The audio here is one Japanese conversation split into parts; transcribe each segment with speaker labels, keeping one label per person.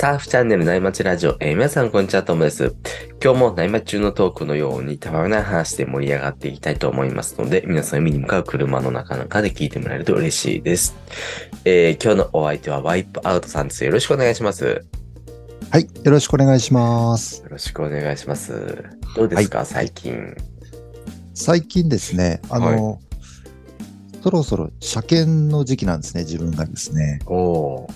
Speaker 1: サーフチャンネル内町ラジオ、えー皆さんこんにちは、ともです。今日も内町中のトークのようにたまらない話で盛り上がっていきたいと思いますので、皆さん海に向かう車の中なんかで聞いてもらえると嬉しいです。えー今日のお相手はワイプアウトさんです。よろしくお願いします。よ
Speaker 2: はい。よろしくお願いします。
Speaker 1: ろしくお願いします。どうですか、最近？
Speaker 2: 最近ですね、あの、そろそろ車検の時期なんですね、自分がですね。
Speaker 1: おー。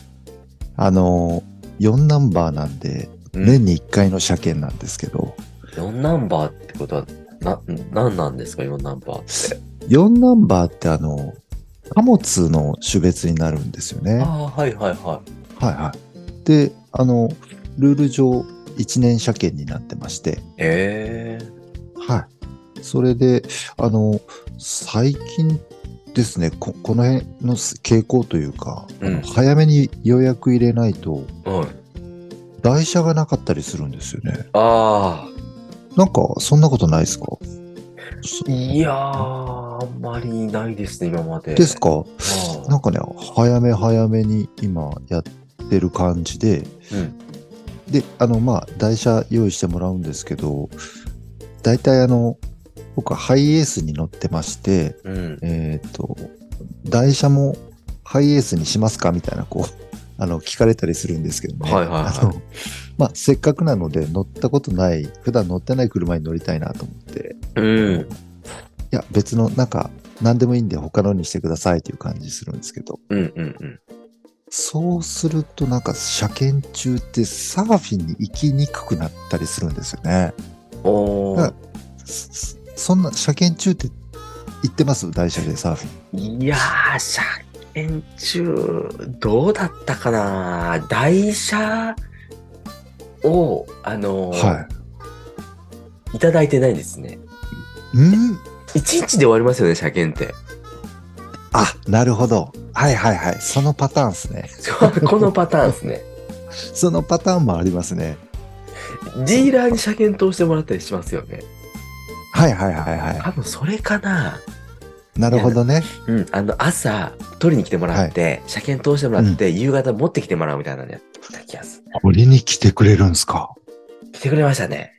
Speaker 2: あの、4ナンバーなんで、
Speaker 1: うん
Speaker 2: 年に1回の車検なんですけど、
Speaker 1: 4ナンバーってことは、な、なんなんですか ?4 ナンバーって。
Speaker 2: 4ナンバーってあの、貨物の種別になるんですよね。
Speaker 1: ああ、はいはいは
Speaker 2: はいはい。で、あの、ルール上1年車検になってまして、
Speaker 1: い。へえ。
Speaker 2: はい。それで、あの、最近ですね、ここの辺の傾向というか、
Speaker 1: うん
Speaker 2: 早めに予約入れないと、
Speaker 1: はい。
Speaker 2: 台車がなかったりするんですよね。
Speaker 1: あ
Speaker 2: なんか、そんなことないですか？
Speaker 1: いやー、あんまりないですね、今まで。
Speaker 2: ですか？
Speaker 1: あ
Speaker 2: なんかね、早め早めに今やってる感じで、
Speaker 1: うん
Speaker 2: で、あの、まあ、台車用意してもらうんですけど、大体あの、僕はハイエースに乗ってまして、
Speaker 1: うん。
Speaker 2: えっ、と、台車もハイエースにしますかみたいな、こう、あの、聞かれたりするんですけどね。
Speaker 1: はいはいはい
Speaker 2: あの、まあ、せっかくなので乗ったことない、普段乗ってない車に乗りたいなと思って、
Speaker 1: うん。
Speaker 2: いや、別の、なんか、何でもいいんで他のにしてくださいという感じするんですけど、
Speaker 1: うんうんうん。
Speaker 2: そうするとなんか車検中ってサーフィンに行きにくくなったりするんですよね。
Speaker 1: おー。
Speaker 2: そそんな車検中って行ってます？台車でサーフィン。
Speaker 1: いやー、車検中、どうだったかな？台車を、あのー、、
Speaker 2: はい
Speaker 1: ただいてないですね。
Speaker 2: い。ん
Speaker 1: 1日で終わりますよね、車検って。
Speaker 2: あ、なるほど。はいはいはい。そのパターンですね。
Speaker 1: このパターンですね。
Speaker 2: そのパターンもありますね。
Speaker 1: ディーラーに車検通してもらったりしますよね。
Speaker 2: はいはいはいは
Speaker 1: 多分それかな。
Speaker 2: い。なるほどね。
Speaker 1: うん、あの、朝、取りに来てもらって、車検通してもらって、夕方持ってきてもらうみたいなのやった気がする。
Speaker 2: 取りに来てくれるんですか？
Speaker 1: 来てくれましたね。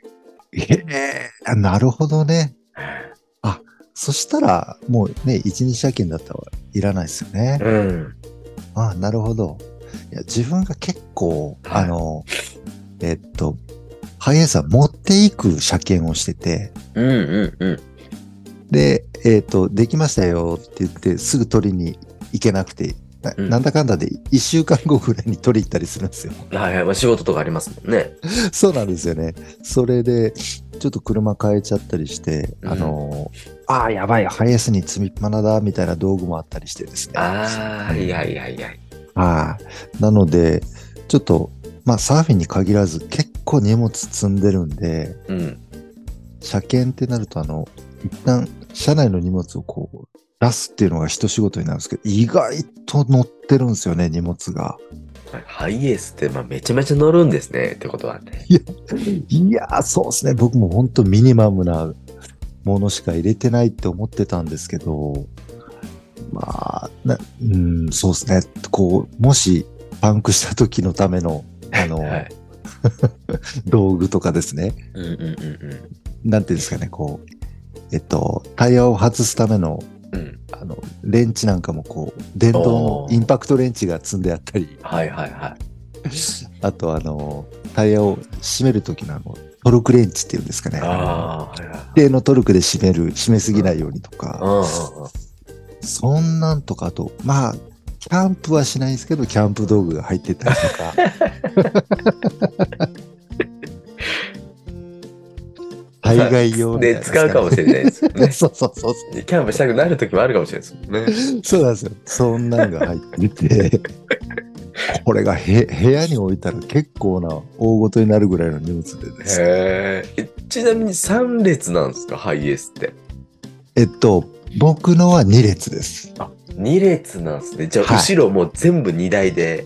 Speaker 2: ええなるほどね。そしたら、もうね、一日車検だったらいらないですよね。
Speaker 1: うん。
Speaker 2: あなるほど。いや、自分が結構、
Speaker 1: はい
Speaker 2: あの、えっと、ハイエースは持っていく車検をしてて、
Speaker 1: うんうんうん。
Speaker 2: で、えっと、できましたよって言って、すぐ取りに行けなくて、な
Speaker 1: うん
Speaker 2: なんだかんだで1週間後ぐらいに取り行ったりするんですよ。
Speaker 1: はいはい。まあ、仕事とかありますもんね。
Speaker 2: そうなんですよね。それで、ちょっと車変えちゃったりして、
Speaker 1: うん
Speaker 2: あの、ああ、やばい、ハイエースに積みっぱなだ、みたいな道具もあったりしてですね。
Speaker 1: ああ、いやいやいや。
Speaker 2: はい。なので、ちょっと、まあ、サーフィンに限らず、結構荷物積んでるんで、
Speaker 1: うん。
Speaker 2: 車検ってなると、あの、一旦、車内の荷物をこう、出すっていうのが一仕事になるんですけど、意外と乗ってるんですよね、荷物が。
Speaker 1: ハイエースって、まあ、めちゃめちゃ乗るんですね。ってことはね。
Speaker 2: いやー、そうですね。僕も本当ミニマムなものしか入れてないって思ってたんですけど、まあ、なうん、そうですね。こう、もしパンクした時のための、あの、
Speaker 1: はい。
Speaker 2: 道具とかですね。
Speaker 1: うんうんうん
Speaker 2: なんていうんですかね、こう、えっと、タイヤを外すための、
Speaker 1: うん。うん。
Speaker 2: あの、レンチなんかもこう、電動のインパクトレンチが積んであったり、
Speaker 1: はいはいはい。
Speaker 2: あとあの、タイヤを締める時のあの、トルクレンチっていうんですかね。
Speaker 1: ああ、はいはい。
Speaker 2: 一定のトルクで締める、締めすぎないようにとか、
Speaker 1: うんうんうん。
Speaker 2: そんなんとかあと、まあ、キャンプはしないんですけど、キャンプ道具が入ってたりとか。大概用
Speaker 1: で、使うかもしれないですよね。
Speaker 2: そうそうそうそ
Speaker 1: キャンプしたくなる時もあるかもしれないですもんね。
Speaker 2: う。そうなんですよ。そんなんが入ってて、これがへ部屋に置いたら結構な大ごとになるぐらいの荷物でですね。
Speaker 1: ちなみに3列なんですか、ハイエースって。
Speaker 2: えっと、僕のは2列です。
Speaker 1: あ、2列なんですね。じゃあ、
Speaker 2: はい
Speaker 1: 後ろもう全部2台で、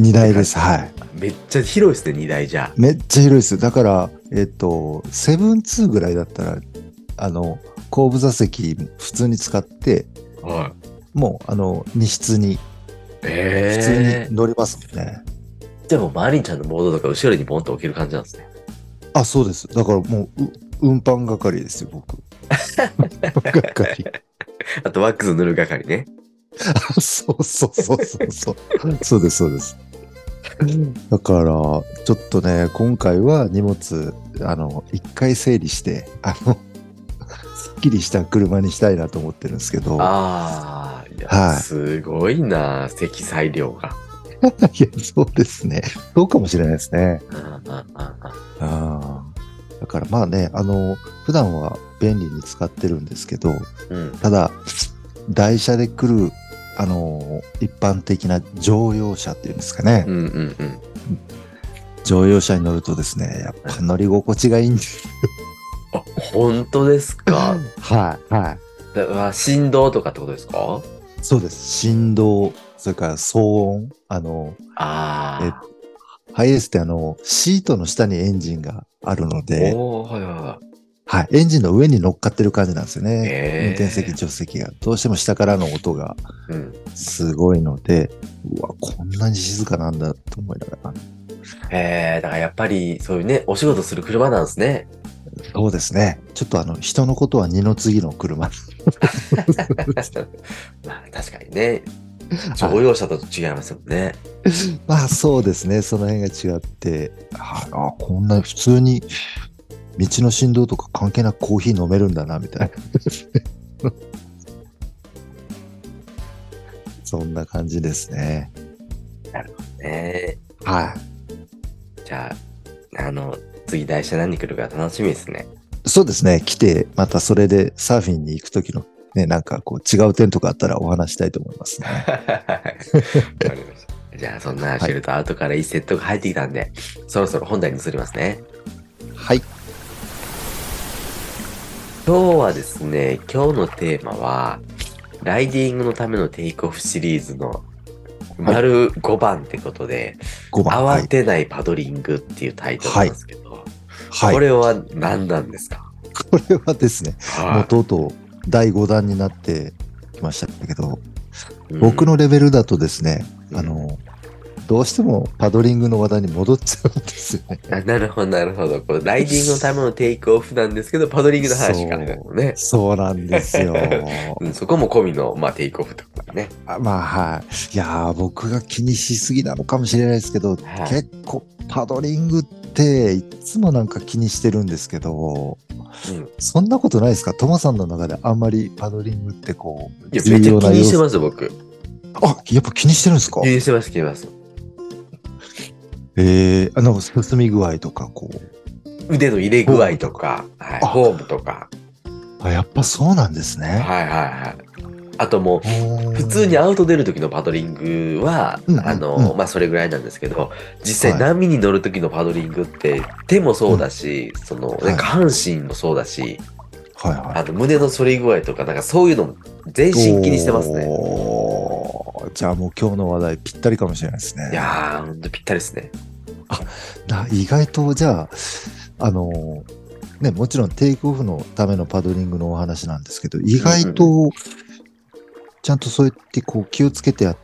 Speaker 2: 2台です。はい。
Speaker 1: めっちゃ広いですね、2台じゃ。
Speaker 2: めっちゃ広いです。だから、えっと、セブンツーぐらいだったら、あの、後部座席普通に使って、
Speaker 1: はい。
Speaker 2: もう、あの、荷室に、普
Speaker 1: え
Speaker 2: 通に乗りますもんね。
Speaker 1: でも、マリンちゃんのボードとか後ろにポンと置ける感じなんですね。
Speaker 2: あ、そうです。だからもう、う運搬係ですよ、僕。係。
Speaker 1: あと、ワックス塗る係ね。
Speaker 2: あそうそうそうそうそう。そうです、そうです。だから、ちょっとね、今回は荷物、あの、一回整理して、あの、すっきりした車にしたいなと思ってるんですけど、
Speaker 1: ああ、いや、
Speaker 2: はい
Speaker 1: すごいな、積載量が。
Speaker 2: いや、そうですね。そうかもしれないですね。
Speaker 1: うんうんうんうん
Speaker 2: あーだからまあね、あの、普段は便利に使ってるんですけど、
Speaker 1: うん。
Speaker 2: ただ、台車で来る、あの、一般的な乗用車っていうんですかね。
Speaker 1: うんうんうん。
Speaker 2: 乗用車に乗るとですね、やっぱ乗り心地がいいんです。
Speaker 1: あ、本当ですか？
Speaker 2: はい、はい。
Speaker 1: だわ振動とかってことですか？
Speaker 2: そうです。振動、それから騒音。あの、
Speaker 1: あ
Speaker 2: ハイエースってあの、シートの下にエンジンがあるの
Speaker 1: あ。
Speaker 2: で、
Speaker 1: はいはいはい。
Speaker 2: はい、エンジンの上に乗っかってる感じなんですよね。
Speaker 1: へー
Speaker 2: 運転席、助手席が。どうしても下からの音が
Speaker 1: うん。
Speaker 2: すごいので、うわ、こんなに静かなんだと思いながら。
Speaker 1: えー、だからやっぱりそういうね、お仕事する車なんですね。
Speaker 2: そうですね。ちょっとあの、人のことは二の次の車。
Speaker 1: まあ確かにね、乗用車と違いますもんね。
Speaker 2: まあそうですね。その辺が違って、ああ、こんな普通に道の振動とか関係なくコーヒー飲めるんだな、みたいな。そんな感じですね。
Speaker 1: ね
Speaker 2: はい。
Speaker 1: じゃあ、あの、次台車何来るか楽しみですね。
Speaker 2: そうですね。来て、またそれでサーフィンに行くときのね、なんかこう違う点とかあったらお話したいと思いますね。
Speaker 1: わかりました。じゃあ、そんなシェルトアウトからいいセットが入ってきたんで、そろそろ本題に移りますね。
Speaker 2: はい。
Speaker 1: 今日はですね、今日のテーマは、ライディングのためのテイクオフシリーズの丸5番ってことで、
Speaker 2: 5番。はい。
Speaker 1: 慌てないパドリングっていうタイトルなんですけど、
Speaker 2: はい。
Speaker 1: これは何なんですか、
Speaker 2: これはですね、もう
Speaker 1: は
Speaker 2: とうとう第5弾になってきましたけど、
Speaker 1: い
Speaker 2: 僕のレベルだとですね、
Speaker 1: うん
Speaker 2: あの、どうしてもパドリングの話題に戻っちゃうんですよね。
Speaker 1: あなるほど、なるほど。これライディングのためのテイクオフなんですけど、パドリングの話からだよね。
Speaker 2: そうなんですよ。
Speaker 1: うん、そこも込みの、まあ、テイクオフとだね。
Speaker 2: あまあはい。いやー僕が気にしすぎなのかもしれないですけど、
Speaker 1: はい
Speaker 2: 結構パドリングっていつもなんか気にしてるんですけど、
Speaker 1: うん
Speaker 2: そんなことないですか？トモさんの中であんまりパドリングってこう、
Speaker 1: いや、ちゃ気にして
Speaker 2: す。
Speaker 1: ます、僕。
Speaker 2: あ、やっぱ気にしてるんですか？
Speaker 1: 気にしてます、気にしてます。
Speaker 2: えー、あの、進み具合とか、こう。
Speaker 1: 腕の入れ具合とか、はい、
Speaker 2: あ
Speaker 1: フォームとか、
Speaker 2: あ、やっぱそうなんですね。
Speaker 1: はいはいはい。あともう、普
Speaker 2: 普
Speaker 1: 通にアウト出る時のパドリングは、
Speaker 2: うん
Speaker 1: あの、
Speaker 2: うん
Speaker 1: まあそれぐらいなんですけど、実際
Speaker 2: はい
Speaker 1: 波に乗る時のパドリングって、手もそうだし、その、下半身もそうだし、
Speaker 2: はいはい。
Speaker 1: あの胸の反り具合とか、なんかそういうのも全身気にしてますね。
Speaker 2: じゃあもう今日の話題ぴったりかもしれないですね。
Speaker 1: いやー、ほんとぴったりですね。
Speaker 2: な意外とじゃあ、あのーね、もちろんテイクオフのためのパドリングのお話なんですけど、意外と、ちゃんとそうやってこう気をつけてやっ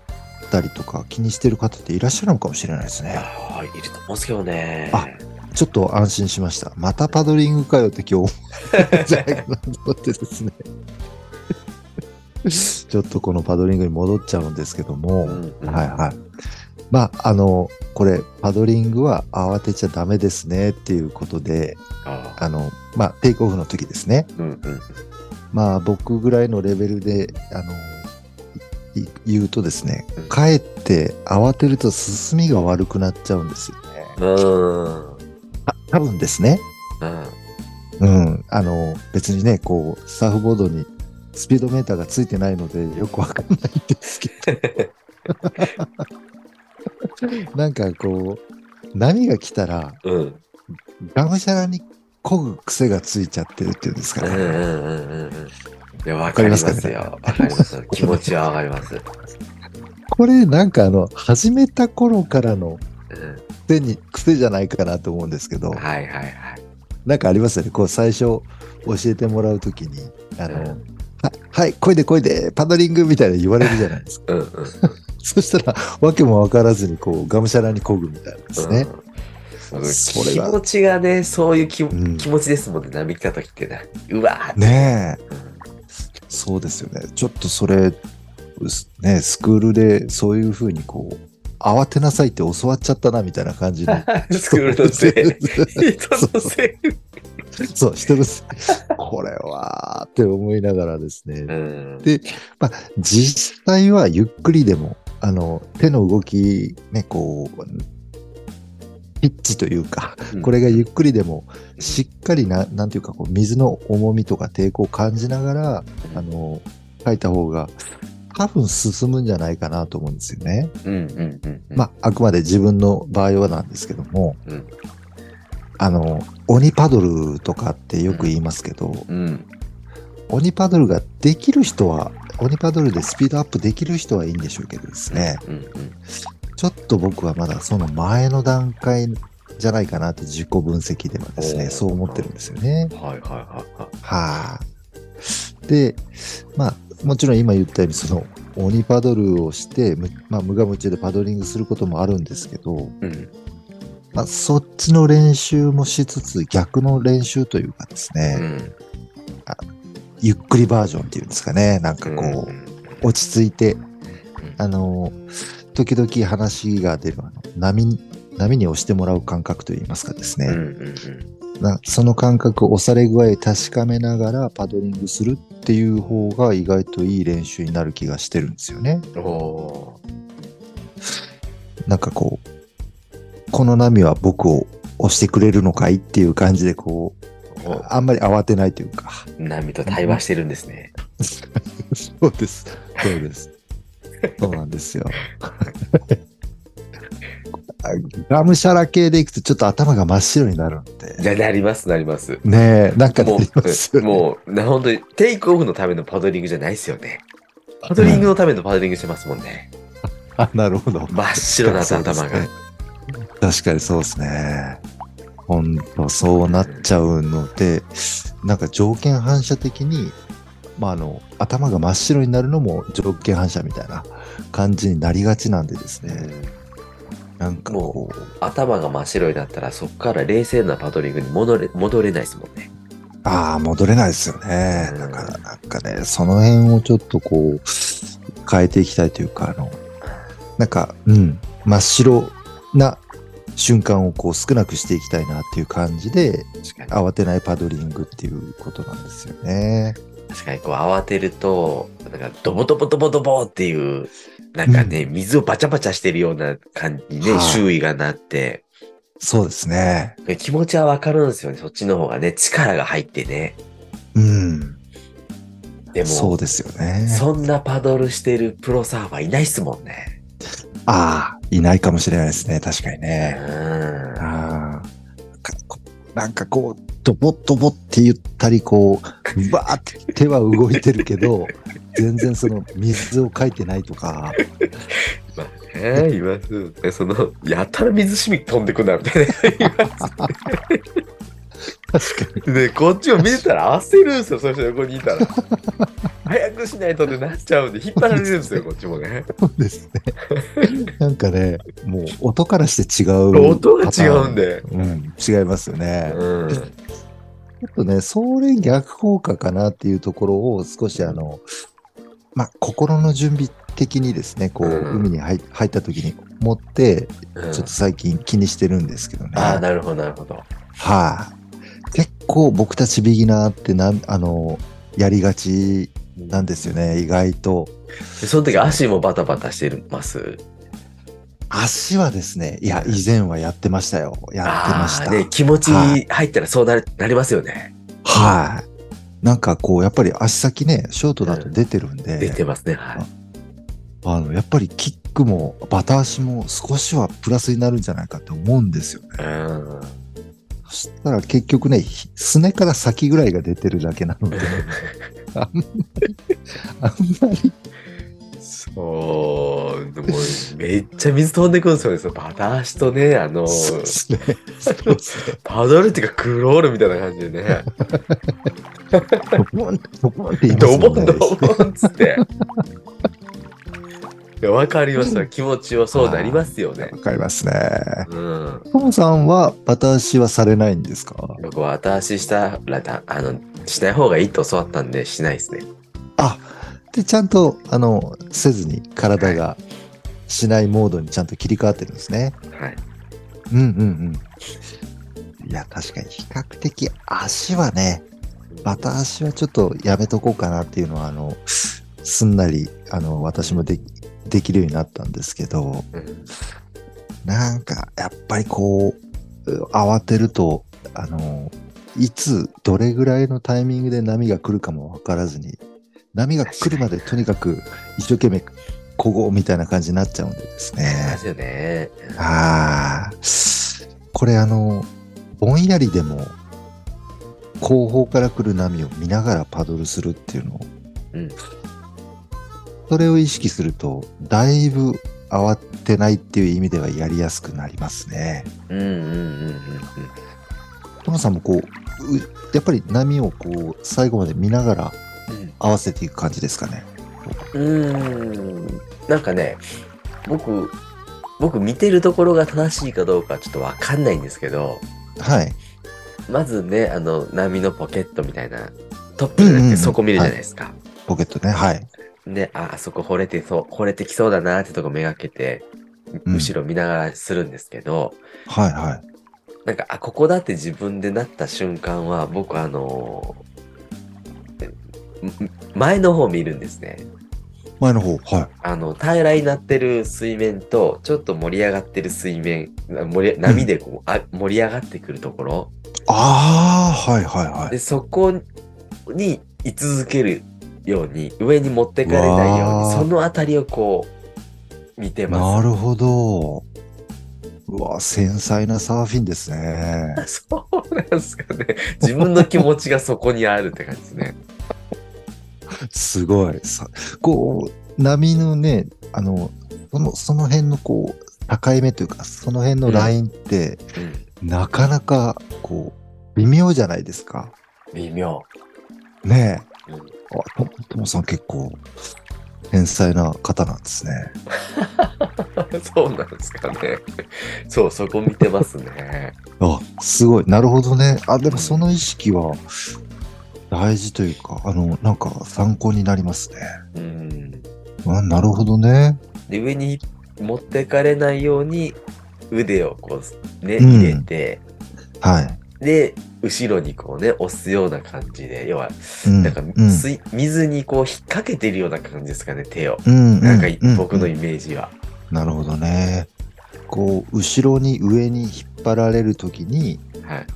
Speaker 2: たりとか気にしてる方っていらっしゃるのかもしれないですね。
Speaker 1: ああ、いると思うんですけどね。
Speaker 2: あちょっと安心しました。またパドリングかよって今日思うんじゃないかなと思ってですね。ちょっとこのパドリングに戻っちゃうんですけども、
Speaker 1: うんうん
Speaker 2: はいはい。まあ、あの、これ、パドリングは慌てちゃダメですねっていうことで、
Speaker 1: あ
Speaker 2: あの、まあ、テイクオフの時ですね。
Speaker 1: ーうんうん。
Speaker 2: まあ、僕ぐらいのレベルで、あの、い言うとですね
Speaker 1: うん、
Speaker 2: かえって慌てると進みが悪くなっちゃうんですよね。
Speaker 1: うーん。
Speaker 2: あ多分ですね。
Speaker 1: うん。
Speaker 2: うん。あの、別にね、こう、サーフボードにスピードメーターがついてないので、よくわかんないんですけど、なんかこう、波が来たら、
Speaker 1: うん。
Speaker 2: がむしゃらに漕ぐ癖がついちゃってるっていうんですかね。
Speaker 1: いや、わかりますよ。わかります。気持ちはわかります。
Speaker 2: これなんかあの、始めた頃からの
Speaker 1: うん。
Speaker 2: 癖に、癖じゃないかなと思うんですけど、
Speaker 1: はいはいはい。
Speaker 2: なんかありますよね？こう最初教えてもらうときに、あの、
Speaker 1: うん
Speaker 2: ははい、漕いで漕いで、パドリングみたいな言われるじゃないですか。
Speaker 1: うんうん。
Speaker 2: そしたら、わけもわからずに、こう、がむしゃらに漕ぐみたいなですね。
Speaker 1: うん。気持ちがね、そういう気,、
Speaker 2: ん
Speaker 1: 気持ちですもんね、波来た時ってな。うわーって。
Speaker 2: ねえ、
Speaker 1: うん
Speaker 2: そうですよね。ちょっとそれ、すね、スクールでそういうふうにこう、慌てなさいって教わっちゃったなみたいな感じの。
Speaker 1: スクールのせい。人のせい。
Speaker 2: そう、人のせい。これは、って思いながらですね。
Speaker 1: うん。
Speaker 2: で、まあ、実際はゆっくりでも、あの、手の動き、ね、こう、ピッチというか、これがゆっくりでも、しっかりな、なんていうか、こう、水の重みとか抵抗を感じながら、あの、書いた方が、多分進むんじゃないかなと思うんですよね。
Speaker 1: うんうんうんうん。
Speaker 2: まあ、あくまで自分の場合はなんですけども、
Speaker 1: うん
Speaker 2: あの、鬼パドルとかってよく言いますけど、
Speaker 1: うん。
Speaker 2: 鬼パドルができる人は、鬼パドルでスピードアップできる人はいいんでしょうけどですね、
Speaker 1: うんうん。
Speaker 2: ちょっと僕はまだその前の段階じゃないかなって自己分析ではですね、そう思ってるんですよね。
Speaker 1: はいはいはいは
Speaker 2: はい、で、まあ、もちろん今言ったように、その鬼パドルをして、むまあ、無我夢中でパドリングすることもあるんですけど、
Speaker 1: い。うん。
Speaker 2: まあ、そっちの練習もしつつ、逆の練習というかです
Speaker 1: う
Speaker 2: ね、
Speaker 1: ん。
Speaker 2: ゆっくりバージョンっていうんですかね、なんかこう、落ち着いて、あの、時々話が出る、あの波に、波に押してもらう感覚といいますかですね、
Speaker 1: うんうん
Speaker 2: なその感覚を押され具合確かめながらパドリングするっていう方が意外といい練習になる気がしてるんですよね。なんかこう、この波は僕を押してくれるのかいっていう感じでこう、あんまり慌てないというか。
Speaker 1: 波と対話してるんですね。
Speaker 2: そうです。そうです。そうなんですよ。がむしゃら系でいくとちょっと頭が真っ白になるんで。
Speaker 1: じゃなりますなります。
Speaker 2: ねえ、なんかな
Speaker 1: も
Speaker 2: ります
Speaker 1: う、
Speaker 2: よね。
Speaker 1: もう、な、本当に、テイクオフのためのパドリングじゃないですよね。パドリングのためのパドリングしてますもんね。
Speaker 2: あ、なるほど。
Speaker 1: 真っ白な頭が。
Speaker 2: 確かにそうですね。本当そうなっちゃうので、なんか条件反射的に、まあ、あの、頭が真っ白になるのも条件反射みたいな感じになりがちなんでですね。
Speaker 1: うん
Speaker 2: なんかこう、
Speaker 1: 頭が真っ白になったら、そこから冷静なパドリングに戻れ、戻れないですもんね。
Speaker 2: ああ、戻れないですよね。
Speaker 1: うん
Speaker 2: だから、なんかね、その辺をちょっとこう、変えていきたいというか、あの、なんか、うん、真っ白な瞬間をこう少なくしていきたいなっていう感じで。慌てないパドリングっていうことなんですよね。
Speaker 1: 確かに、こう、慌てると、なんか、ドボドボドボドボっていう、なんかね、水をバチャバチャしてるような感じにね、
Speaker 2: はい
Speaker 1: 周囲がなって、
Speaker 2: そうですね。
Speaker 1: 気持ちはわかるんですよね。そっちの方がね、力が入ってね。
Speaker 2: うん。
Speaker 1: でも、
Speaker 2: そうですよね。
Speaker 1: そんなパドルしてるプロサーファーいないっすもんね。
Speaker 2: ああ、いないかもしれないですね。確かに
Speaker 1: う
Speaker 2: ね。
Speaker 1: ん。
Speaker 2: あなんかこう、ドボッドボって言ったり、こう、バーって手は動いてるけど、全然その水をかいてないとか、
Speaker 1: まあね、いますよね。その、やたら水しみ飛んでくな、みたいな。言います
Speaker 2: 確かに。
Speaker 1: で、こっちを見てたら焦るんですよ、その人横にいたら。早くしないとってなっちゃうんで、引っ張られるんですよ、こっちもね。
Speaker 2: そうですね。なんかね、もう音からして違う。
Speaker 1: 音が違うん。で。
Speaker 2: うん、違いますよね。
Speaker 1: うん。
Speaker 2: ちょっとね、それ逆効果かなっていうところを少しあの、まあ、心の準備的にですね、こう、
Speaker 1: うん
Speaker 2: 海に入入った時に持って、
Speaker 1: うん
Speaker 2: ちょっと最近気にしてるんですけどね。
Speaker 1: ああ、
Speaker 2: はい、
Speaker 1: なるほど、なるほど。
Speaker 2: 結構僕たちビギナーってなん、あの、やりがちなんですよね、意外と。
Speaker 1: でその時足もバタバタしてます？
Speaker 2: 足はですね、いや、以前はやってましたよ。やってました。
Speaker 1: あーで、気持ち
Speaker 2: はい
Speaker 1: 入ったらそうなるなりますよね。
Speaker 2: はい。なんかこう、やっぱり足先ね、ショートだと出てるんで、
Speaker 1: 出てますね。はい。
Speaker 2: あの、やっぱりキックもバタ足も少しはプラスになるんじゃないかと思うんですよね。
Speaker 1: うん。
Speaker 2: そしたら結局ね、ひすねから先ぐらいが出てるだけなので、あんまり、あんまり、
Speaker 1: そう、でもめっちゃ水飛んでくるんですよね。そのバタ足とね、あの、
Speaker 2: そうですね。そうですね。
Speaker 1: パドルっていうかクロールみたいな感じでね。
Speaker 2: ドボン、ドボンって言いますね。
Speaker 1: ボンドボンっつって。いや、わかりますよ。気持ちはそうなりますよね
Speaker 2: わ。かりますね。
Speaker 1: うん。
Speaker 2: トモさんはバタ足はされないんですか？
Speaker 1: 僕は後足したらだ、あの、しない方がいいと教わったんで、しないですね。
Speaker 2: あ、で、ちゃんと、あの、せずに体がしないモードにちゃんと切り替わってるんですね。
Speaker 1: はい。
Speaker 2: うんうんうん。いや、確かに比較的足はね、バタ足はちょっとやめとこうかなっていうのは、あの、すんなり、あの、私もでできるようになったんですけど、
Speaker 1: うん
Speaker 2: なんか、やっぱりこう、う慌てると、あの、いつ、どれぐらいのタイミングで波が来るかもわからずに、波が来るまでとにかく一生懸命、こごうみたいな感じになっちゃうんでです
Speaker 1: で
Speaker 2: ね。
Speaker 1: すよね。
Speaker 2: ああ、これあの、ぼんやりでも、後方から来る波を見ながらパドルするっていうのを、
Speaker 1: うん
Speaker 2: それを意識すると、だいぶ慌てないっていう意味ではやりやすくなりますね。
Speaker 1: うんうんうんうん
Speaker 2: トモさんもこう、うやっぱり波をこう、最後まで見ながら
Speaker 1: うん。
Speaker 2: 合わせていく感じですかね。
Speaker 1: うーん。なんかね、僕、僕見てるところが正しいかどうかちょっとわかんないんですけど、
Speaker 2: はい。
Speaker 1: まずね、あの、波のポケットみたいな、トップじゃなくてそこ見るじゃないですか。
Speaker 2: ポケットね。はい。
Speaker 1: で、あ、あそこ惚れてそう、惚れてきそうだなってとこめがけて、
Speaker 2: うん
Speaker 1: 後ろ見ながらするんですけど、
Speaker 2: はいはい。
Speaker 1: なんか、あ、ここだって自分でなった瞬間は、僕あのーん 前の方見るんですね。
Speaker 2: 前の方。はい。
Speaker 1: あの、平らになってる水面と、ちょっと盛り上がってる水面、盛り波でこう、あ盛り上がってくるところ。
Speaker 2: ああ、はいはいは
Speaker 1: で、
Speaker 2: い。
Speaker 1: そこに居続けるように、上に持ってかれないように、そのあたりをこう、見てま
Speaker 2: なるほど。うわ、繊細なサーフィンですね。
Speaker 1: す。そうなんですかね。自分の気持ちがそこにあるって感じですね。
Speaker 2: すごい。さこう、波のね、あの、その、その辺のこう、境目というか、その辺のラインって、
Speaker 1: うん。
Speaker 2: なかなか、こう、微妙じゃないですか。
Speaker 1: 微妙。
Speaker 2: ねえ。
Speaker 1: うん
Speaker 2: あ、とともさん結構、天才な方なんですね。
Speaker 1: そうなんですかね。そう、そこ見てますね。
Speaker 2: あ、すごい。なるほどね。あ、でもその意識は、大事というか、あの、なんか参考になりますね。
Speaker 1: うん。
Speaker 2: あなるほどね。
Speaker 1: で、上に持ってかれないように腕をこうね、
Speaker 2: うん
Speaker 1: 入れて、
Speaker 2: はい。
Speaker 1: で、後ろにこうね、押すような感じで、要は、
Speaker 2: うん
Speaker 1: なんか、
Speaker 2: うん
Speaker 1: 水水にこう引っ掛けてるような感じですかね、手を。
Speaker 2: うん、
Speaker 1: なんか、
Speaker 2: うん
Speaker 1: 僕の
Speaker 2: うん
Speaker 1: イメージは。
Speaker 2: なるほどね。こう、後ろに上に引っ張られるときに、
Speaker 1: はい。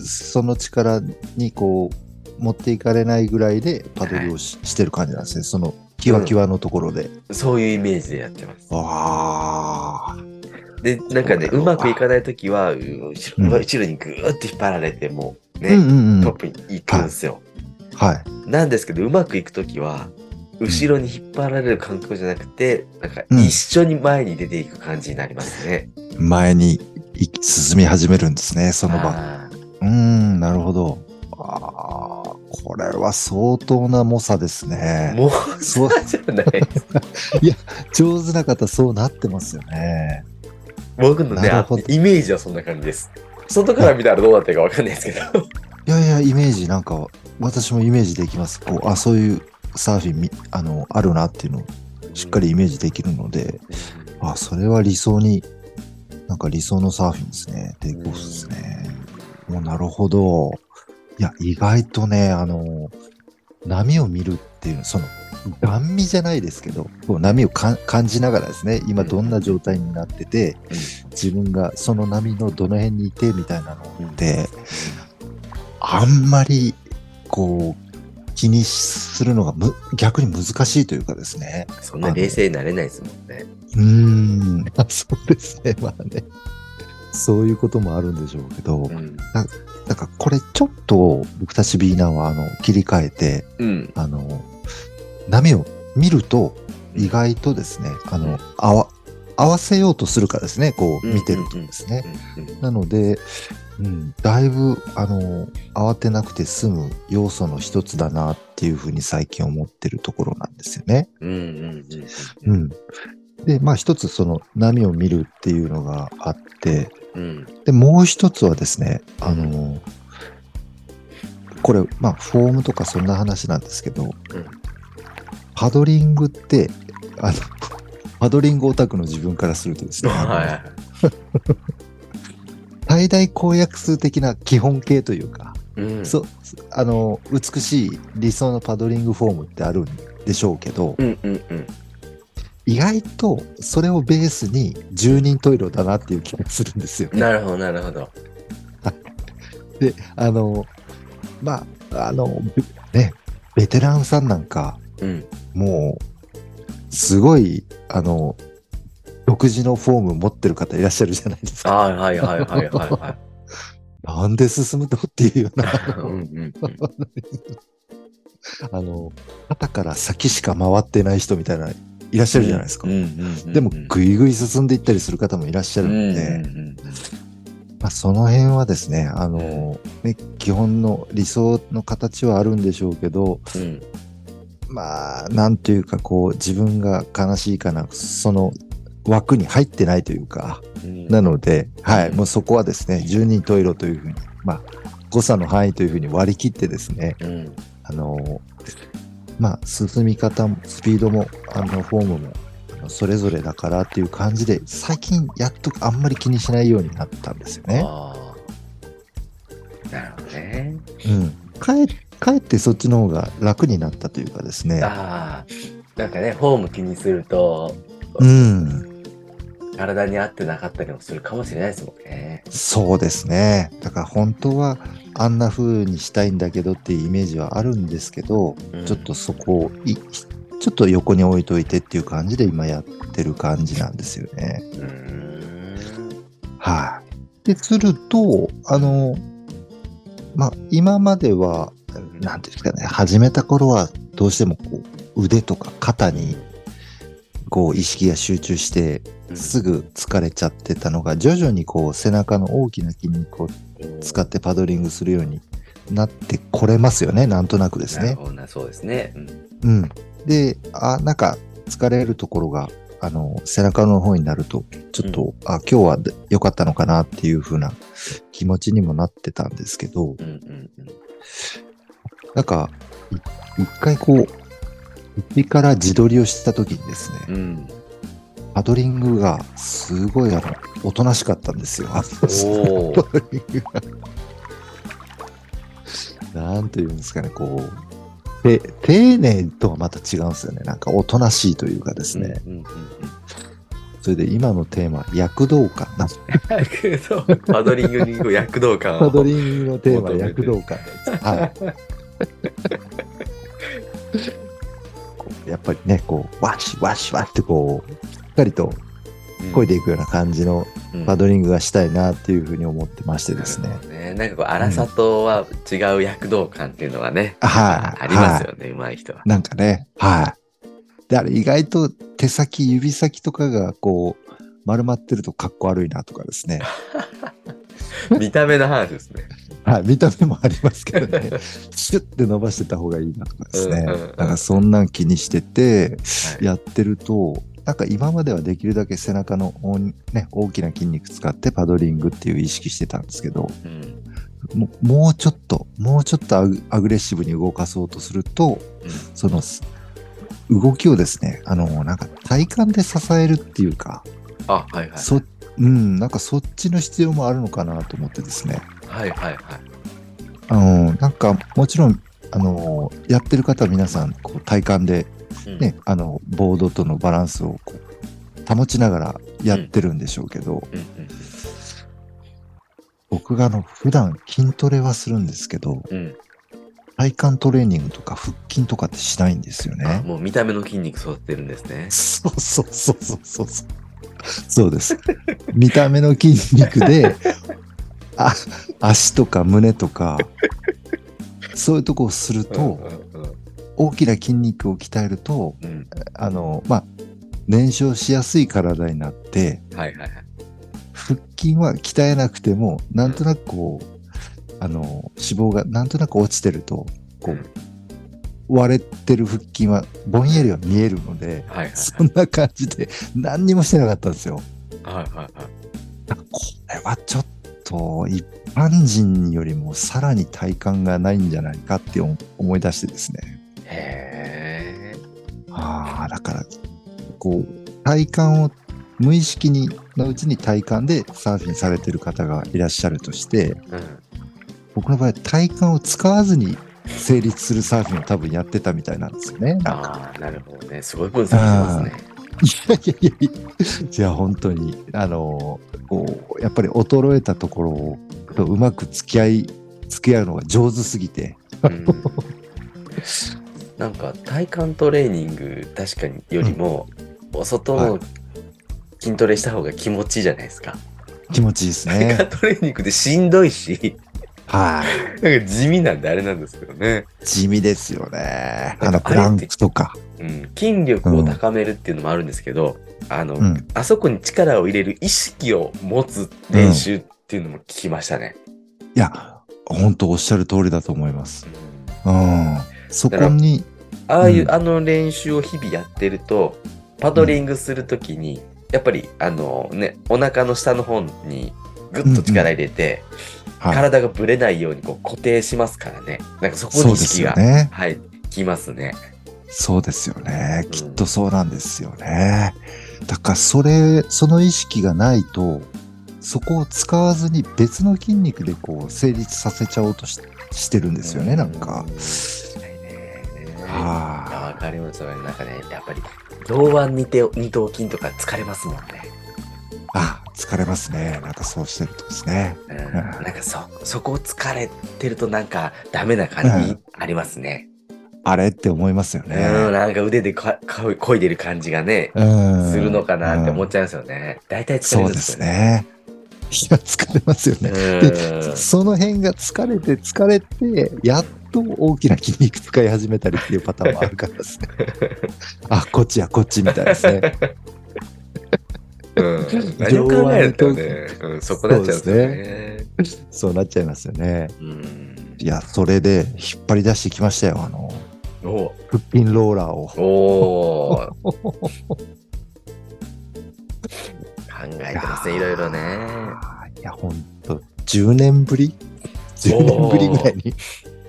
Speaker 2: その力にこう、持っていかれないぐらいでパドルをし,、してる感じなんですね。その、キワキワのところで。
Speaker 1: そういうイメージでやってます。
Speaker 2: ああ。
Speaker 1: で、なんかね、
Speaker 2: そう
Speaker 1: まくいかないときは、う後
Speaker 2: うん
Speaker 1: ろ後ろにぐーって引っ張られて、もうね、
Speaker 2: うんうんうん。
Speaker 1: トップに行くんですよ。
Speaker 2: はい。
Speaker 1: なんですけど、うまくいくときは、後ろに引っ張られる感覚じゃなくて、なんか
Speaker 2: うん
Speaker 1: 一緒に前に出ていく感じになりますね。
Speaker 2: 前にい進み始めるんですね、その場。うーん、なるほど。ああ、これは相当な猛者ですね。
Speaker 1: もう、
Speaker 2: そ
Speaker 1: そううじゃないです。
Speaker 2: 上手な方そうなってますよね。
Speaker 1: 僕のね、イメージはそんな感じです。外から見たらどうなってるかわかんないですけど。
Speaker 2: いやいや、イメージなんか、私もイメージできます。こう、あ、そういうサーフィンみ、あの、あるなっていうのをしっかりイメージできるので、あ、それは理想に、なんか理想のサーフィンですね。テイクオフですね。もうなるほど。いや、意外とね、あの、波を見るっていう、その、ガン見じゃないですけど、こう波をか感じながらですね、今どんな状態になってて、自分がその波のどの辺にいてみたいなのって、あんまり、こう、気にするのがむ逆に難しいというかですね。
Speaker 1: そんな冷静になれないですもんね。
Speaker 2: うーん、あそうですね。まあね。そういうこともあるんでしょうけど、
Speaker 1: うん。
Speaker 2: なんかこれちょっと僕たちビーナーはあの切り替えて、
Speaker 1: うん。
Speaker 2: あの、波を見ると意外とですね、あの、合わ、合わせようとするからですね、こう見てるとですね。
Speaker 1: うんうん
Speaker 2: なので、うん、だいぶ、あの、慌てなくて済む要素の一つだなっていうふうに最近思ってるところなんですよね。
Speaker 1: うんうんうん
Speaker 2: う。ん。で、まあ一つその波を見るっていうのがあって、
Speaker 1: うん。
Speaker 2: で、もう一つはですね、あの、これ、まあフォームとかそんな話なんですけど、パドリングって、あの、パドリングオタクの自分からするとですね、
Speaker 1: は
Speaker 2: 最 大公約数的な基本形というか、
Speaker 1: い。うん。
Speaker 2: そう、あの、美しい理想のパドリングフォームってあるんでしょうけど、
Speaker 1: うんうんうん。
Speaker 2: 意外とそれをベースに十人十色だなっていう気がするんですよね。
Speaker 1: なるほど、なるほど。
Speaker 2: で、あの、まあ、あの、ね、ベテランさんなんか、
Speaker 1: うん。
Speaker 2: もう、すごい、あの、独自のフォーム持ってる方いらっしゃるじゃないですか。
Speaker 1: はいはいはいはいはいは
Speaker 2: なんで進むとっていうような、
Speaker 1: い。うんうんうん。
Speaker 2: あの、肩から先しか回ってない人みたいな、いらっしゃるじゃないですか。でも、ぐいぐい進んでいったりする方もいらっしゃる
Speaker 1: うん
Speaker 2: ので、まあ、その辺はですね、あの、ね、基本の理想の形はあるんでしょうけど、
Speaker 1: うん。
Speaker 2: まあ、なんというか、こう、自分が悲しいかな、その枠に入ってないというか、
Speaker 1: うん。
Speaker 2: なので、はい、
Speaker 1: うん
Speaker 2: もうそこはですね、十人十色というふうに、まあ、誤差の範囲というふうに割り切ってですね、
Speaker 1: うん。
Speaker 2: あの、まあ、進み方も、スピードも、あの、フォームも、それぞれだからっていう感じで、最近やっとあんまり気にしないようになったんですよね。
Speaker 1: なるほどね。
Speaker 2: うん。かえ、かえってそっちの方が楽になったというかですね。
Speaker 1: ああ。なんかね、フォーム気にすると、
Speaker 2: うん。
Speaker 1: 体に合ってなかったりもするかもしれないですもんね。
Speaker 2: そうですね。だから本当はあんな風にしたいんだけどっていうイメージはあるんですけど、
Speaker 1: うん
Speaker 2: ちょっとそこをい、ちょっと横に置いといてっていう感じで今やってる感じなんですよね。はい。で、すると、あの、まあ、今までは、なんていうんですかね、始めた頃はどうしてもこう腕とか肩にこう意識が集中してすぐ疲れちゃってたのが徐々にこう背中の大きな筋肉を使ってパドリングするようになってこれますよね、なんとなくですね。
Speaker 1: なそうですね。うん。
Speaker 2: うん。で、あ、なんか疲れるところが、あの、背中の方になると、ちょっと、あ、今日は良かったのかなっていう風な気持ちにもなってたんですけど、
Speaker 1: うんうんうん。
Speaker 2: なんか、い一回こう、一から自撮りをした時にですね、
Speaker 1: うん。
Speaker 2: パドリングがすごいあの、おとなしかったんですよ。なんというんですかね、こう、て丁寧とはまた違うんですよね。なんかおとなしいというかですね。
Speaker 1: うんうんうん
Speaker 2: それで今のテーマ、躍動感なんです
Speaker 1: うん。パドリングに躍動感を。
Speaker 2: パドリングのテーマ、躍動感です。はい。こうやっぱりね、こう、ワシワシワシってこう、しっかりと漕いでいくような感じの
Speaker 1: うん
Speaker 2: パドリングがしたいなっていうふうに思ってましてですね。
Speaker 1: ね、なんかこう、荒さとは違う躍動感っていうのがね、
Speaker 2: はい
Speaker 1: ありますよね、上手い人は。
Speaker 2: なんかね、はい。で、あれ意外と手先、指先とかがこう、丸まってるとかっこ悪いなとかですね。
Speaker 1: 見た目の話ですね。
Speaker 2: はい、見た目もありますけどね。シュッて伸ばしてた方がいいなとかですね。
Speaker 1: うんうんうん
Speaker 2: なんかそんなん気にしてて、
Speaker 1: はい
Speaker 2: やってると、なんか今まではできるだけ背中の大,、ね、大きな筋肉使ってパドリングっていう意識してたんですけど、
Speaker 1: うん
Speaker 2: もうもうちょっと、もうちょっとアグレッシブに動かそうとすると、そのす動きをですね、あの、なんか体幹で支えるっていうか、
Speaker 1: あ、はいはい。
Speaker 2: そ、うん、なんかそっちの必要もあるのかなと思ってですね。
Speaker 1: はいはいはい。
Speaker 2: あの、なんかもちろん、あの、やってる方は皆さん、こう体幹で
Speaker 1: うん
Speaker 2: ね、あの、ボードとのバランスをこう保ちながらやってるんでしょうけど、
Speaker 1: うんうん
Speaker 2: 僕があの、普段筋トレはするんですけど、
Speaker 1: うん。
Speaker 2: 体幹トレーニングとか腹筋とかってしないんですよ
Speaker 1: あ
Speaker 2: ね。
Speaker 1: もう見た目の筋肉育ってるんですね。
Speaker 2: そうそうそうそうそうそう。そうです。見た目の筋肉で、あ、足とか胸とか、そういうとこをすると、
Speaker 1: うんうん
Speaker 2: 大きな筋肉を鍛えると、
Speaker 1: うんうん
Speaker 2: あの、まあ、燃焼しやすい体になって、
Speaker 1: はいはいはい。
Speaker 2: 腹筋は鍛えなくても、なんとなくこう、あの、脂肪がなんとなく落ちてると、こう、割れてる腹筋はぼんやりは見えるので、
Speaker 1: はいはい
Speaker 2: そんな感じで何にもしてなかったんですよ。
Speaker 1: はいはいはい。
Speaker 2: これはちょっと一般人よりもさらに体感がないんじゃないかって思思い出してですね。
Speaker 1: へえ。
Speaker 2: ああ、だから、こう、体感を無意識にのうちに体感でサーフィンされてる方がいらっしゃるとして、
Speaker 1: うん。
Speaker 2: 僕の場合体感を使わずに成立するサーフィンを多分やってたみたいなんですよね。
Speaker 1: ああ、なるほどね。すごい分析してますね。
Speaker 2: いやいやいやいや、いや本当に、あの、こう、やっぱり衰えたところをとうまく付き合い、付き合うのが上手すぎて、
Speaker 1: うんなんか体幹トレーニング確かによりも、お外の筋トレした方が気持ちいいじゃないですか。
Speaker 2: 気持ちいいです
Speaker 1: 体
Speaker 2: ね。
Speaker 1: 幹トレーニングでしんどいし、
Speaker 2: はい。
Speaker 1: なんか地味なんであれなんですけどね。
Speaker 2: 地味ですよね。あの、プランクとか。
Speaker 1: うん、筋力を高めるっていうのもあるんですけど、あの、
Speaker 2: うん。
Speaker 1: あそこに力を入れる意識を持つ練習っていうのも聞きましたね。
Speaker 2: いや、本当おっしゃる通りだと思います。
Speaker 1: うん
Speaker 2: うん。そこに、
Speaker 1: ああいう、
Speaker 2: うん
Speaker 1: あの練習を日々やってると、パドリングするときに、やっぱり、あのね、お腹の下の方にぐっと力入れて、
Speaker 2: はい。
Speaker 1: 体がぶれないようにこう固定しますからね。なんかそこに意識が、
Speaker 2: よね。
Speaker 1: はい、きますね。
Speaker 2: そうですよね
Speaker 1: う。ん
Speaker 2: きっとそうなんですよね。だから、それ、その意識がないと、そこを使わずに別の筋肉でこう成立させちゃおうとししてるんですよね、なんか。
Speaker 1: わかりますよね。なんかね、やっぱり、上腕二頭二頭筋とか疲れますもんね。
Speaker 2: あ、疲れますね。なんかそうしてるとですね。
Speaker 1: うん、なんかそ、そこを疲れてるとなんかダメな感じありますね。
Speaker 2: あれって思いますよ
Speaker 1: うん、
Speaker 2: ね。
Speaker 1: なんか腕でかか漕いでる感じがね、
Speaker 2: うん。
Speaker 1: するのかなって思っ
Speaker 2: ち
Speaker 1: ちゃいますよね。大体疲れ
Speaker 2: そうです
Speaker 1: るんですよね。
Speaker 2: ね。いや、疲れますよね。
Speaker 1: うん
Speaker 2: その辺が疲れて疲れて、やっと大きな筋肉使い始めたりっていうパターンもあるからですね。あ、こっちや、こっちみたいですね。
Speaker 1: うん、何を考えるとね、うん、そこなっちゃうんですよね。
Speaker 2: そうなっちゃいますよね。
Speaker 1: うん
Speaker 2: いや、それで引っ張り出してきましたよ。あの、
Speaker 1: お
Speaker 2: 腹筋ローラーを。
Speaker 1: おー 考えてますね、いろいろね。
Speaker 2: いや、ほんと、10年ぶり ?10 年ぶりぐらいに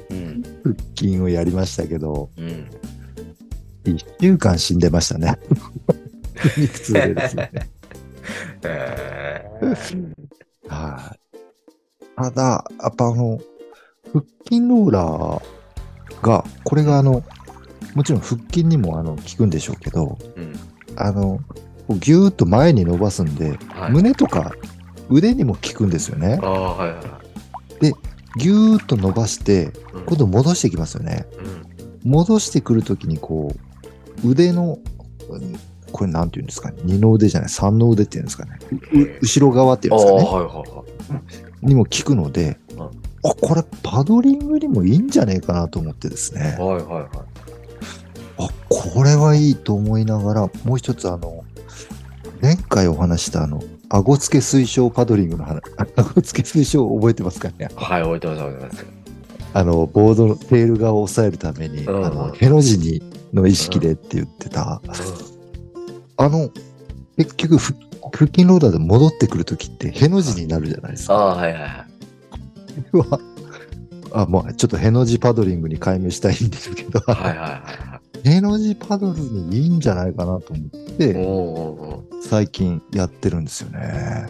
Speaker 1: うん。
Speaker 2: 腹筋をやりましたけど、
Speaker 1: うん。
Speaker 2: 1週間死んでましたね。筋 肉痛でですね。
Speaker 1: え
Speaker 2: はい。ただ、やっぱあの、腹筋ローラーが、これがあの、もちろん腹筋にもあの効くんでしょうけど、
Speaker 1: ーうん。
Speaker 2: あの、こうギューッと前に伸ばすんで、
Speaker 1: はい。
Speaker 2: 胸とか腕にも効くんですよね
Speaker 1: はいはい。
Speaker 2: ギューッと伸ばして、
Speaker 1: うん
Speaker 2: 今度戻してきますよね。
Speaker 1: うん。
Speaker 2: 戻してくるときにこう、腕の、うんこれなんていうんですかね？二の腕じゃない、三の腕っていうんですかね？う後ろ側っていうんですかね？
Speaker 1: はいはいはい。
Speaker 2: にも効くので、
Speaker 1: うん
Speaker 2: あ、これパドリングにもいいんじゃねえかなと思ってですね。
Speaker 1: はいはいはい。
Speaker 2: あ、これはいいと思いながら、もう一つあの、前回お話したあの、顎付け推奨パドリングの話、顎付け推奨覚えてますかね？
Speaker 1: はい、置いてます、置いてます。
Speaker 2: あの、ボードのテール側を押さえるために、
Speaker 1: うん
Speaker 2: あの、への字にの意識でって言ってた、あの、結局、ふ腹筋ローダーで戻ってくるときって、への字になるじゃないですか。
Speaker 1: ああ、はいはい
Speaker 2: あ、まあ、ちょっとへの字パドリングに改名したいんですけど、
Speaker 1: はいはいは
Speaker 2: への字パドルにいいんじゃないかなと思っ。て、最近やってるんですよね。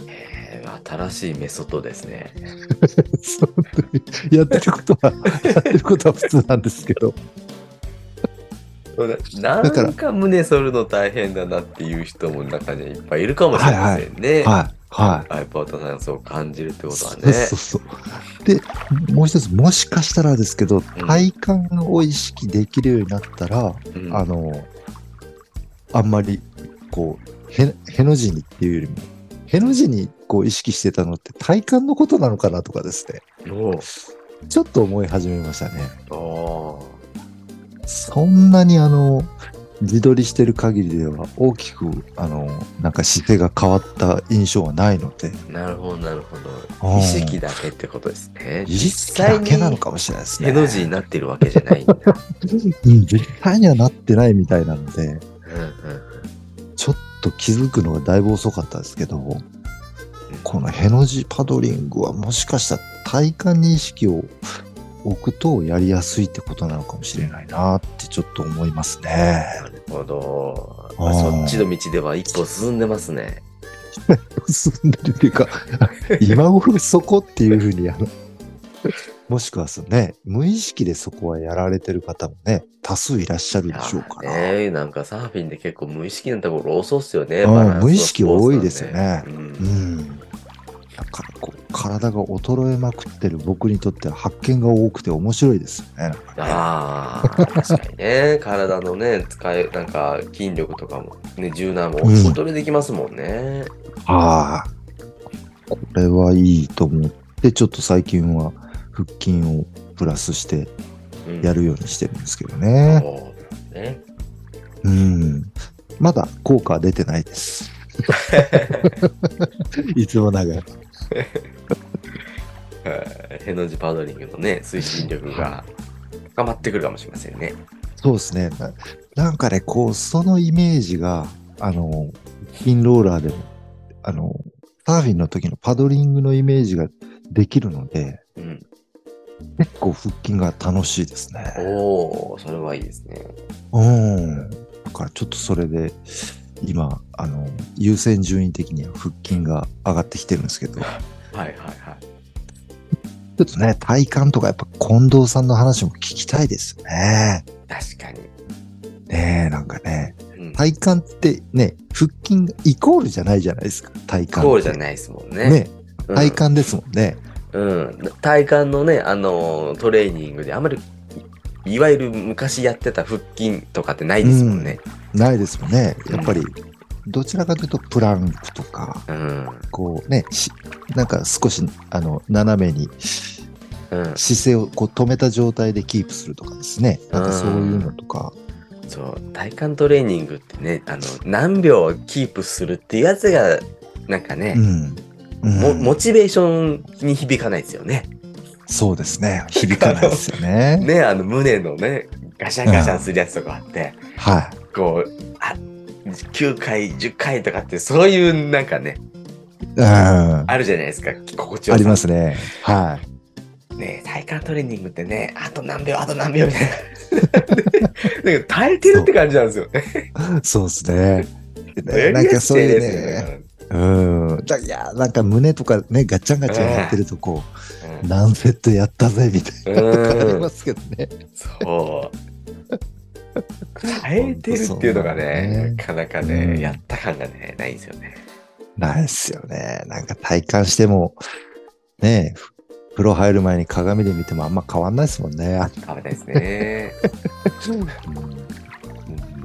Speaker 1: 新しいメソッドですね。
Speaker 2: やってることは、やってることは普通なんですけど、
Speaker 1: な
Speaker 2: だから
Speaker 1: んか胸反るの大変だなっていう人も中にはいっぱいいるかもしれませんね。
Speaker 2: はい、はい。
Speaker 1: ハイパートナンスを感じるってことは
Speaker 2: そう
Speaker 1: ね。
Speaker 2: そうそう。で、もう一つ、もしかしたらですけど、体幹を意識できるようになったら、
Speaker 1: うん
Speaker 2: あの、あんまり、こう、へ、への字にっていうよりも、への字にこう意識してたのって体幹のことなのかなとかですね。ちょっと思い始めましたね。
Speaker 1: お
Speaker 2: そんなにあの、自撮りしてる限りでは大きく、あの、なんか姿勢が変わった印象はないので、
Speaker 1: なるほど、なるほど。
Speaker 2: うん
Speaker 1: 意識だけってことですね。
Speaker 2: 意識だけなのかもしれないですね。
Speaker 1: への字になってるわけじゃないんだ。
Speaker 2: うん、実際にはなってないみたいなので、
Speaker 1: うんうん
Speaker 2: ちょっと気づくのがだいぶ遅かったですけど、このへの字パドリングはもしかしたら体感に意識を置くとやりやすいってことなのかもしれないなってちょっと思いますね。
Speaker 1: なるほど。そっちの道では一歩進んでますね。
Speaker 2: 進んでるっていうか、今頃そこっていうふうにあの、もしくはそうね、無意識でそこはやられてる方もね、多数いらっしゃるでしょうから。
Speaker 1: ねえなんかサーフィンで結構無意識なところ多そうっすよね。
Speaker 2: うん
Speaker 1: バランスの
Speaker 2: 無意識多いですよね
Speaker 1: スポーツなん
Speaker 2: う
Speaker 1: ん
Speaker 2: ん。だからこう、体が衰えまくってる僕にとっては発見が多くて面白いですよね。
Speaker 1: ああ、確かにね。体のね、使い、なんか筋力とかも、ね、柔軟も
Speaker 2: うん
Speaker 1: 衰れできますもんね。
Speaker 2: ああ、これはいいと思って、ちょっと最近は腹筋をプラスして
Speaker 1: うん
Speaker 2: やるようにしてるんですけどね。
Speaker 1: そうね。
Speaker 2: うん。まだ効果は出てないです。いつもながら。
Speaker 1: はいヘの字パドリングのね、推進力が深まってくるかもしれませんね。
Speaker 2: そうですね。ななんかね、こう、そのイメージが、あの、ピンローラーでも、あの、サーフィンの時のパドリングのイメージができるので、
Speaker 1: うん。
Speaker 2: 結構腹筋が楽しいですね。
Speaker 1: おお、それはいいですね。
Speaker 2: うん。だからちょっとそれで、今、あの、優先順位的には腹筋が上がってきてるんですけど、ち
Speaker 1: はいはいはい。
Speaker 2: ょっとね、体幹とかやっぱ近藤さんの話も聞きたいですね。
Speaker 1: 確かに。
Speaker 2: ねえ、なんかね、
Speaker 1: うん、
Speaker 2: 体幹ってね、腹筋がイコールじゃないじゃないですか、体幹って。
Speaker 1: こうじゃないですもんね。
Speaker 2: ね、
Speaker 1: うん
Speaker 2: 体幹ですもんね。
Speaker 1: うん。体幹のね、あのートレーニングであんまり、いいわゆる昔やってた腹筋とかってないですもんね。
Speaker 2: ないですもんね。やっぱり、どちらかというとプランクとか、
Speaker 1: うん。
Speaker 2: こうね、しなんか少し、あの、斜めに
Speaker 1: うん。
Speaker 2: 姿勢をこう止めた状態でキープするとかですね。なんかそういうのとか。
Speaker 1: そう、体幹トレーニングってね、あの、何秒キープするっていうやつが、なんかね
Speaker 2: う、ん。
Speaker 1: モチベーションに響かないですよね。
Speaker 2: そうですね。響かないですよね。
Speaker 1: ね、あの胸のね、ガシャンガシャンするやつとかあって、
Speaker 2: は
Speaker 1: こう、あ、9回、10回とかって、そういうなんかね、
Speaker 2: い。うん。あ
Speaker 1: あるじゃないですか、心地よさ。
Speaker 2: りますね。は
Speaker 1: ね体幹トレーニングってね、あと何秒、あと何秒みたいな。なんか耐えてるって感じなんですよね。
Speaker 2: い。そう ですね。なんかそういうね。うん。だいや、なんか胸とかね、ガチャンガチャンやってるとこう、
Speaker 1: うん
Speaker 2: 何セットやったぜ、みたいな。あり
Speaker 1: うん
Speaker 2: ますけどね。
Speaker 1: そう。耐えてるっていうのがね、なかなかね、
Speaker 2: うん
Speaker 1: やった感がね、ないんですよね。
Speaker 2: ないっすよね。なんか体感しても、ねえ、風呂入る前に鏡で見てもあんま変わんないですもんね。
Speaker 1: 食べたいですね。
Speaker 2: うん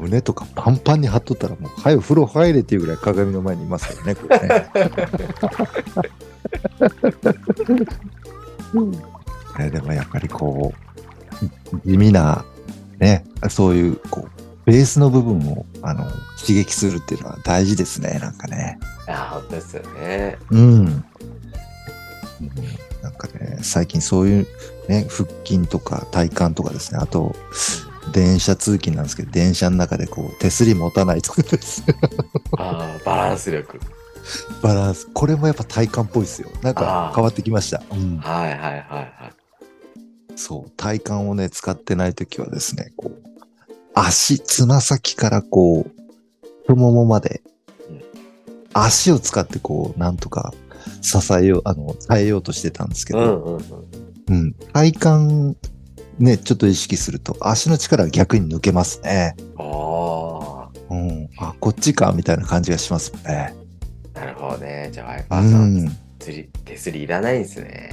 Speaker 2: 胸とかパンパンに張っとったらもう、早く風呂入れっていうぐらい鏡の前にいますからね、これね。ねでもやっぱりこう、地味な、ね、そういう、こう、ベースの部分を、あの、刺激するっていうのは大事ですね、なんかね。
Speaker 1: いや、本当ですよね。
Speaker 2: うん。なんかね、最近そういうね、腹筋とか体幹とかですね、あと、電車通勤なんですけど、電車の中でこう、手すり持たないとかですね
Speaker 1: ああ、バランス力。
Speaker 2: バランス。これもやっぱ体幹っぽいですよ。なんか変わってきました。うん。
Speaker 1: はいはいはいはい。
Speaker 2: そう。体幹をね、使ってないときはですね、こう、足、つま先からこう、太ももまで
Speaker 1: うん、
Speaker 2: 足を使ってこう、なんとか支えよう、あの、耐えようとしてたんですけど、
Speaker 1: うんうんうん。
Speaker 2: うん。体幹、ね、ちょっと意識すると、足の力が逆に抜けますね。
Speaker 1: あ
Speaker 2: うん。あ、こっちか、みたいな感じがしますね。
Speaker 1: あ、なるほどね。じゃあ、ワイ
Speaker 2: う
Speaker 1: パーさん、
Speaker 2: ん。
Speaker 1: 手すりいらないんですね。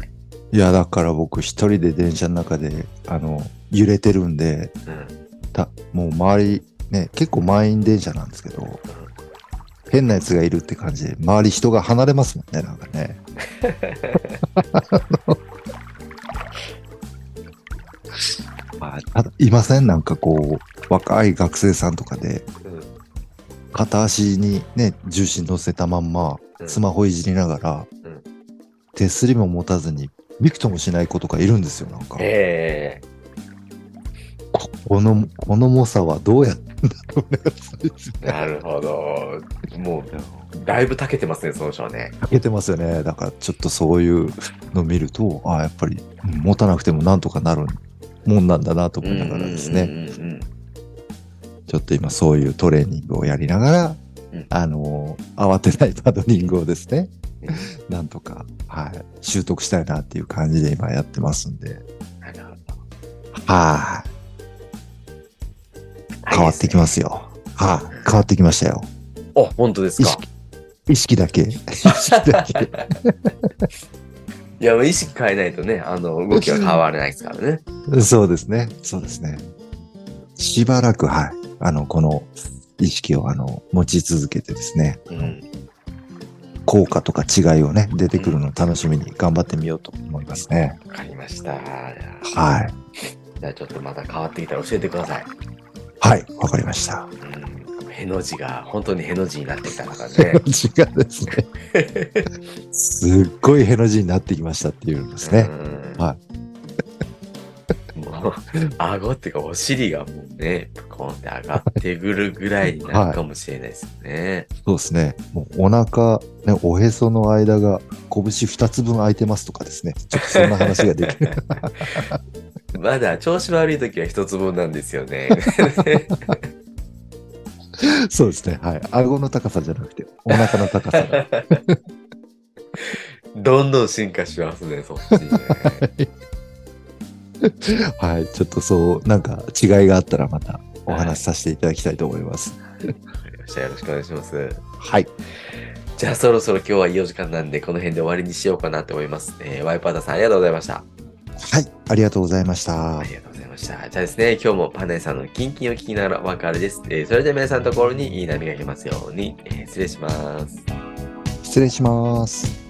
Speaker 2: いや、だから僕一人で電車の中で、あの、揺れてるんで、
Speaker 1: うん。
Speaker 2: たもう周り、ね、結構満員電車なんですけど、変なやつがいるって感じで、周り人が離れますもんね、なんかね。まあ、いません？なんかこう、若い学生さんとかで、
Speaker 1: うん。
Speaker 2: 片足にね、重心乗せたまんま、
Speaker 1: うん
Speaker 2: スマホいじりながら、
Speaker 1: うん
Speaker 2: 手すりも持たずに、びくともしない子とかいるんですよ、なんか。
Speaker 1: え
Speaker 2: この、この猛者はどうやってんだろう
Speaker 1: なるほど。もう、だいぶ長けてますね、その人はね。
Speaker 2: かけてますよね。だからちょっとそういうのを見ると、ああ、やっぱりうん持たなくてもなんとかなるもんなんだなと思いながらですね。ちょっと今そういうトレーニングをやりながら、
Speaker 1: うん
Speaker 2: あのー慌てないパドリングをですね、
Speaker 1: うん
Speaker 2: なんとか、はい、習得したいなっていう感じで今やってますんで、
Speaker 1: なるほ
Speaker 2: はい、
Speaker 1: ど。
Speaker 2: 変わってきますすよ。はい、変わってきましたよ。
Speaker 1: お、本当ですか？
Speaker 2: 意識、意識だけ。意識だけ。
Speaker 1: いや、もう意識変えないとね、あの、動きは変わらないですからね。
Speaker 2: そうですね。そうですね。しばらく、はい。あの、この意識を、あの、持ち続けてですね、
Speaker 1: うん。
Speaker 2: 効果とか違いをね、出てくるのを楽しみに頑張ってみようと思いますね。
Speaker 1: わかりました。
Speaker 2: はい。
Speaker 1: じゃあちょっとまた変わってきたら教えてください。
Speaker 2: はい。わかりました。
Speaker 1: うん。への字が本当にへの字になってきたから
Speaker 2: への
Speaker 1: ね。
Speaker 2: 字がですね、すっごいへの字になってきましたっていうんですね。
Speaker 1: うん
Speaker 2: は
Speaker 1: もう、顎っていうかお尻がもうね、プコンって上がってくるぐらいになるかもしれないですよね。
Speaker 2: そうですね。もうお腹、ね、おへその間が拳2つ分空いてますとかですね。ちょっとそんな話ができる。
Speaker 1: まだ調子悪い時は一つ分なんですよね。
Speaker 2: そうですね。はい。顎の高さじゃなくて、お腹の高さが。
Speaker 1: どんどん進化しますね、そっちね。
Speaker 2: はい。ちょっとそう、なんか違いがあったらまたお話しさせていただきたいと思います。
Speaker 1: わかりました。よろしくお願いします。
Speaker 2: はい。
Speaker 1: じゃあそろそろ今日はいいお時間なんで、この辺で終わりにしようかなと思います。えーワイパータさんありがとうございました。
Speaker 2: はい。ありがとうございました
Speaker 1: あ。りがとうございました。じゃあですね、今日もパネさんのキンキンを聞きながらお別れです。えーそれでは皆さんのところにいい波が来ますように、えー失礼します。
Speaker 2: 失礼します。